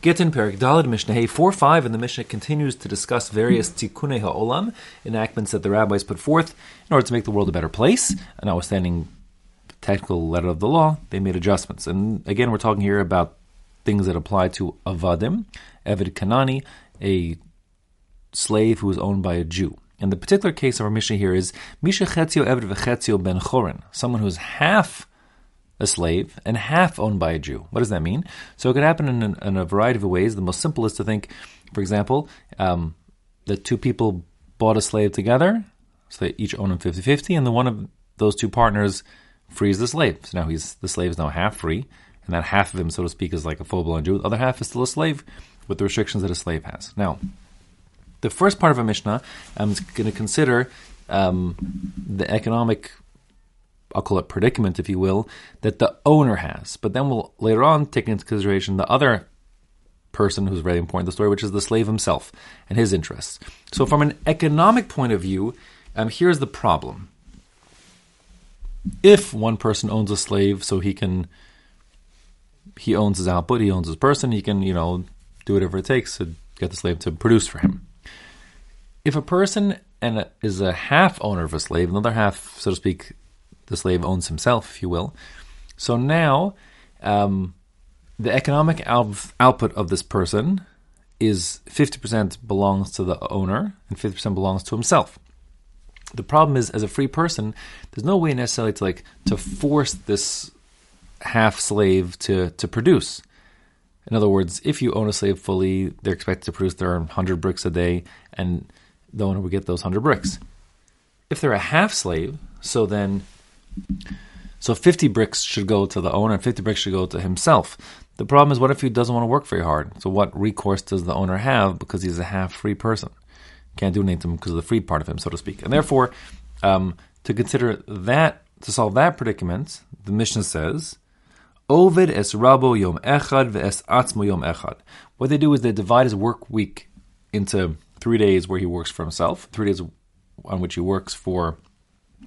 Gittin Perek Daled Mishnah Hey 4 5, and the Mishnah continues to discuss various tikkunei ha'olam, enactments that the rabbis put forth in order to make the world a better place. And notwithstanding the technical letter of the law, they made adjustments. And again, we're talking here about things that apply to avadim, Eved Kanani, a slave who is owned by a Jew. And the particular case of our Mishnah here is Misha Chetzio Eved V'Chetzio Ben Chorin, someone who's half a slave and half owned by a Jew. What does that mean? So it could happen in, in a variety of ways. The most simple is to think, for example, um, that two people bought a slave together, so they each own him 50 50, and the one of those two partners frees the slave. So now he's the slave is now half free, and that half of him, so to speak, is like a full blown Jew. The other half is still a slave with the restrictions that a slave has. Now, the first part of a Mishnah, I'm going to consider um, the economic I'll call it predicament, if you will, that the owner has. But then we'll later on take into consideration the other person who's very important in the story, which is the slave himself and his interests. So, from an economic point of view, um, here's the problem. If one person owns a slave, so he can, he owns his output, he owns his person, he can, you know, do whatever it takes to get the slave to produce for him. If a person and is a half owner of a slave, another half, so to speak, the slave owns himself, if you will. So now, um, the economic out- output of this person is 50% belongs to the owner and 50% belongs to himself. The problem is, as a free person, there's no way necessarily to like to force this half slave to to produce. In other words, if you own a slave fully, they're expected to produce their 100 bricks a day, and the owner would get those 100 bricks. If they're a half slave, so then so 50 bricks should go to the owner and 50 bricks should go to himself. The problem is, what if he doesn't want to work very hard? So what recourse does the owner have because he's a half free person? Can't do anything to him because of the free part of him, so to speak. And therefore, um, to consider that, to solve that predicament, the Mishnah says, Ovid es rabo yom echad ve'es atzmo yom echad. What they do is they divide his work week into three days where he works for himself, three days on which he works for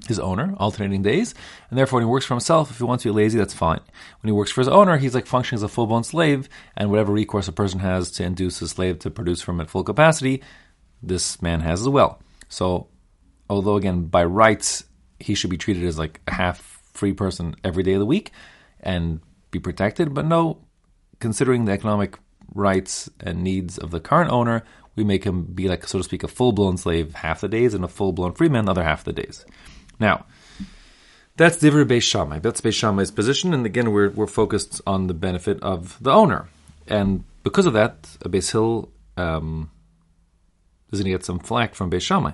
his owner, alternating days, and therefore when he works for himself, if he wants to be lazy, that's fine. When he works for his owner, he's like functioning as a full blown slave, and whatever recourse a person has to induce a slave to produce from at full capacity, this man has as well. So, although again by rights he should be treated as like a half free person every day of the week and be protected, but no, considering the economic rights and needs of the current owner, we make him be like so to speak a full blown slave half the days and a full blown free man the other half of the days. Now, that's Divri Beis Shammai. That's Beis Shammai's position, and again, we're, we're focused on the benefit of the owner. And because of that, Beis Hill um, is going to get some flack from Beis Shammai.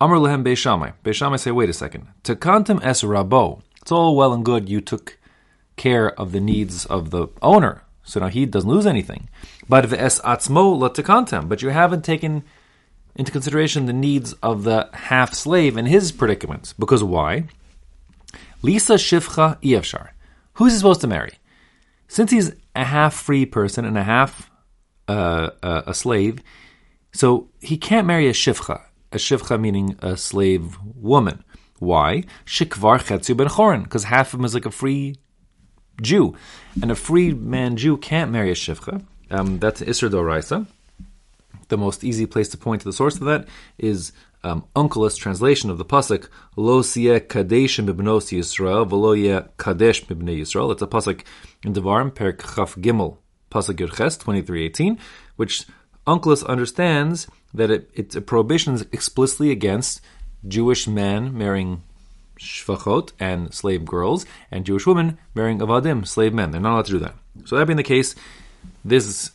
Amr lehem Beis Shammai. Beis Shammai say, wait a second. Tekantem es rabo. It's all well and good you took care of the needs of the owner, so now he doesn't lose anything. But es atzmo la But you haven't taken into consideration the needs of the half slave and his predicaments. Because why? Lisa Shifcha Ievshar. Who's he supposed to marry? Since he's a half free person and a half uh, uh, a slave, so he can't marry a Shifcha. A Shifcha meaning a slave woman. Why? Shikvar Chetzu ben Chorin, because half of him is like a free Jew. And a free man Jew can't marry a Shifcha. Um, that's Isser Doraisa the most easy place to point to the source of that is um, translation of the pasuk Lo siye kadesh mibnos Yisrael v'lo ye kadesh mibnei Yisrael. It's a pasuk in Devarim Per Chaf Gimel pasuk Yurches twenty three eighteen, which Onkelos understands that it, it's a prohibition explicitly against Jewish men marrying shvachot and slave girls, and Jewish women marrying avadim, slave men. They're not allowed to do that. So that being the case, this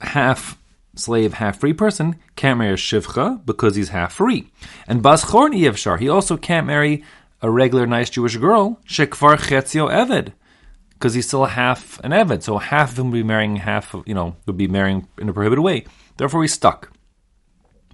half slave, half free person can't marry a shivcha because he's half free. And bas chorn yevshar, he also can't marry a regular nice Jewish girl, shekvar chetzio eved, because he's still half an eved. So half of him would be marrying half, of, you know, would be marrying in a prohibited way. Therefore, he's stuck.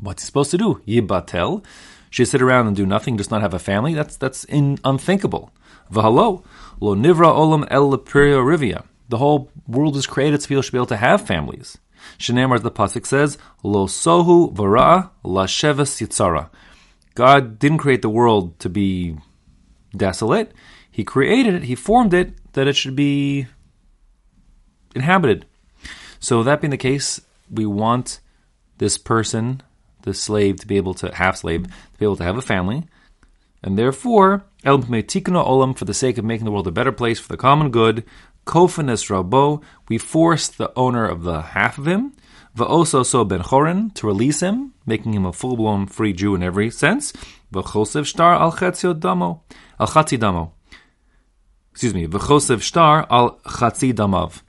What's he supposed to do? Yibatel. Should sit around and do nothing, just not have a family? That's that's in, unthinkable. V'halo lo nivra olam el rivia. The whole world is created so people should be able to have families. Shenamar, the pasuk says, "Lo sohu vara lasheves yitzara." God didn't create the world to be desolate. He created it. He formed it that it should be inhabited. So that being the case, we want this person, the slave, to be able to half slave, to be able to have a family, and therefore, El Tikuna Olam, for the sake of making the world a better place for the common good, Kofanes Rabo, we force the owner of the half of him, Va'oso so ben Chorin, to release him, making him a full blown free Jew in every sense, V'chosev shtar al damo, al chatzi damo. Excuse me, V'chosev shtar al chatzi damav.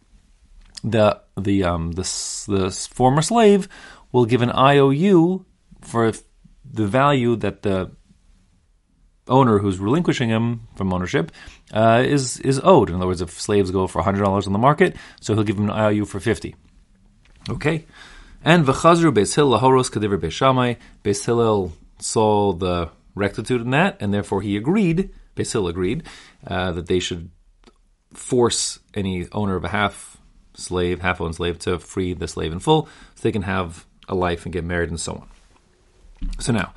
The, the, um, the, the former slave will give an IOU for the value that the owner who's relinquishing him from ownership uh, is is owed. In other words, if slaves go for hundred dollars on the market, so he'll give him an IOU for fifty. Okay, and v'chazru Beis lahoros kadiver Beis Hillel saw the rectitude in that, and therefore he agreed. Beis agreed uh, that they should force any owner of a half slave, half owned slave, to free the slave in full, so they can have a life and get married and so on. So now,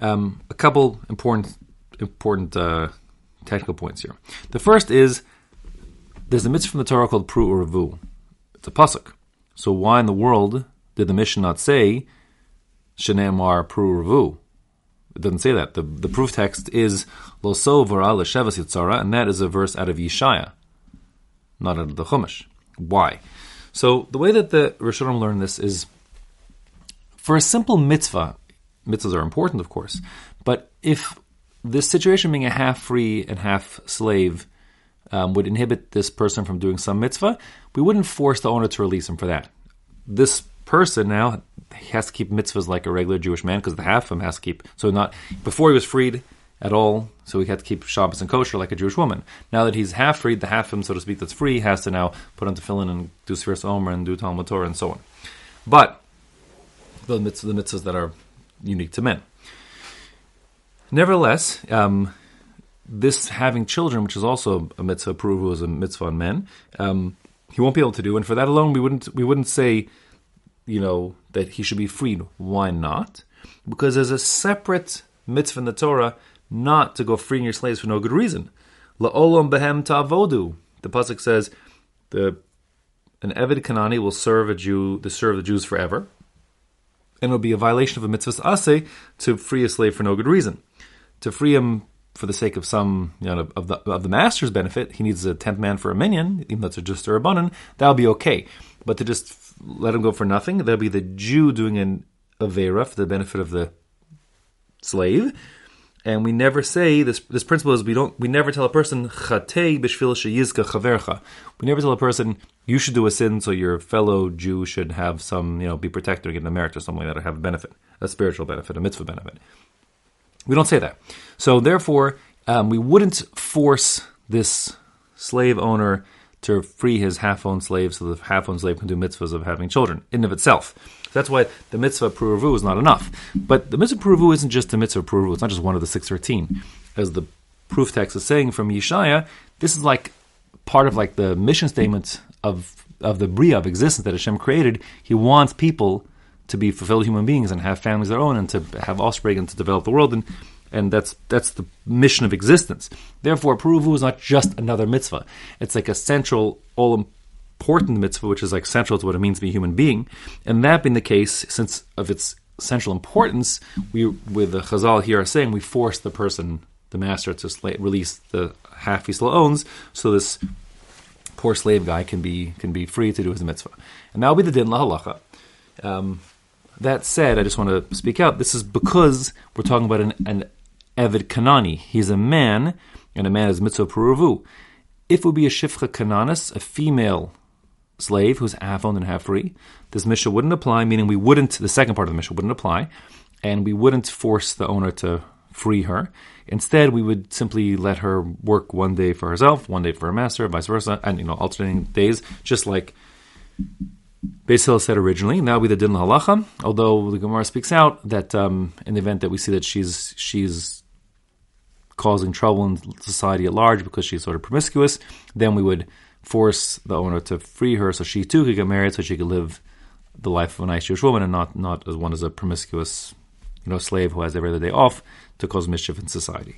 um, a couple important important uh, technical points here. The first is there's a mitzvah from the Torah called Pru Uravu. It's a pasuk. So why in the world did the Mishnah not say Shenemar Pru Uravu? It doesn't say that. The, the proof text is Loso Vara Leshevas Yitzara, and that is a verse out of Yeshaya, not out of the Chumash. Why? So the way that the Rishonim learn this is for a simple mitzvah, mitzvahs are important, of course, but if this situation being a half free and half slave um, would inhibit this person from doing some mitzvah, we wouldn't force the owner to release him for that. This person now has to keep mitzvahs like a regular Jewish man because the half of him has to keep. So not before he was freed at all, so he had to keep Shabbos and kosher like a Jewish woman. Now that he's half freed, the half of him, so to speak, that's free has to now put on tefillin and do Sfiras Omer and do Talmud Torah and so on. But the mitzvahs, the mitzvahs that are unique to men. Nevertheless, um, this having children, which is also a mitzvah, Puruvu is a mitzvah on men, um, he won't be able to do. And for that alone, we wouldn't we wouldn't say, you know, that he should be freed. Why not? Because there's a separate mitzvah in the Torah not to go freeing your slaves for no good reason. La'olam behem ta'avodu. The pasuk says, the an Eved Kanani will serve a Jew, to serve the Jews forever, and it will be a violation of a mitzvah aseh to free a slave for no good reason to free him for the sake of some, you know, of the of the master's benefit, he needs a tenth man for a minyan, even though it's just a rabbanon, that'll be okay. But to just let him go for nothing, that'll be the Jew doing an avera for the benefit of the slave. And we never say this. This principle is we don't. We never tell a person chatei sheyizka chavercha. We never tell a person you should do a sin so your fellow Jew should have some, you know, be protected or get a merit or something like that, or have a benefit, a spiritual benefit, a mitzvah benefit. We don't say that. So therefore, um, we wouldn't force this slave owner to free his half-owned slave so the half-owned slave can do mitzvahs of having children in of itself. So that's why the mitzvah pruvu is not enough. But the mitzvah pruvu isn't just the mitzvah pruvu. It's not just one of the 613. As the proof text is saying from Yeshaya, this is like part of like the mission statement of of the bria of existence that Hashem created. He wants people to be fulfilled human beings and have families of their own and to have offspring and to develop the world and and that's that's the mission of existence. Therefore, Puruvu is not just another mitzvah. It's like a central, all important mitzvah, which is like central to what it means to be a human being. And that being the case, since of its central importance, we with the Chazal here are saying we force the person, the master, to release the half he still owns, so this poor slave guy can be can be free to do his mitzvah. And that'll be the din lahalacha. Um, that said, I just want to speak out. This is because we're talking about an, an Eved Kanani. He's a man, and a man is mitzvah peruvu. If it would be a shifcha kananis, a female slave who's half owned and half free, this mishnah wouldn't apply, meaning we wouldn't, the second part of the mishnah wouldn't apply, and we wouldn't force the owner to free her. Instead, we would simply let her work one day for herself, one day for her master, vice versa, and you know, alternating days, just like Beis Hillel said originally, and that would be the din halacha. Although the Gemara speaks out that um, in the event that we see that she's she's causing trouble in society at large because she's sort of promiscuous, then we would force the owner to free her so she too could get married, so she could live the life of a nice Jewish woman and not not as one as a promiscuous, you know, slave who has every other day off to cause mischief in society.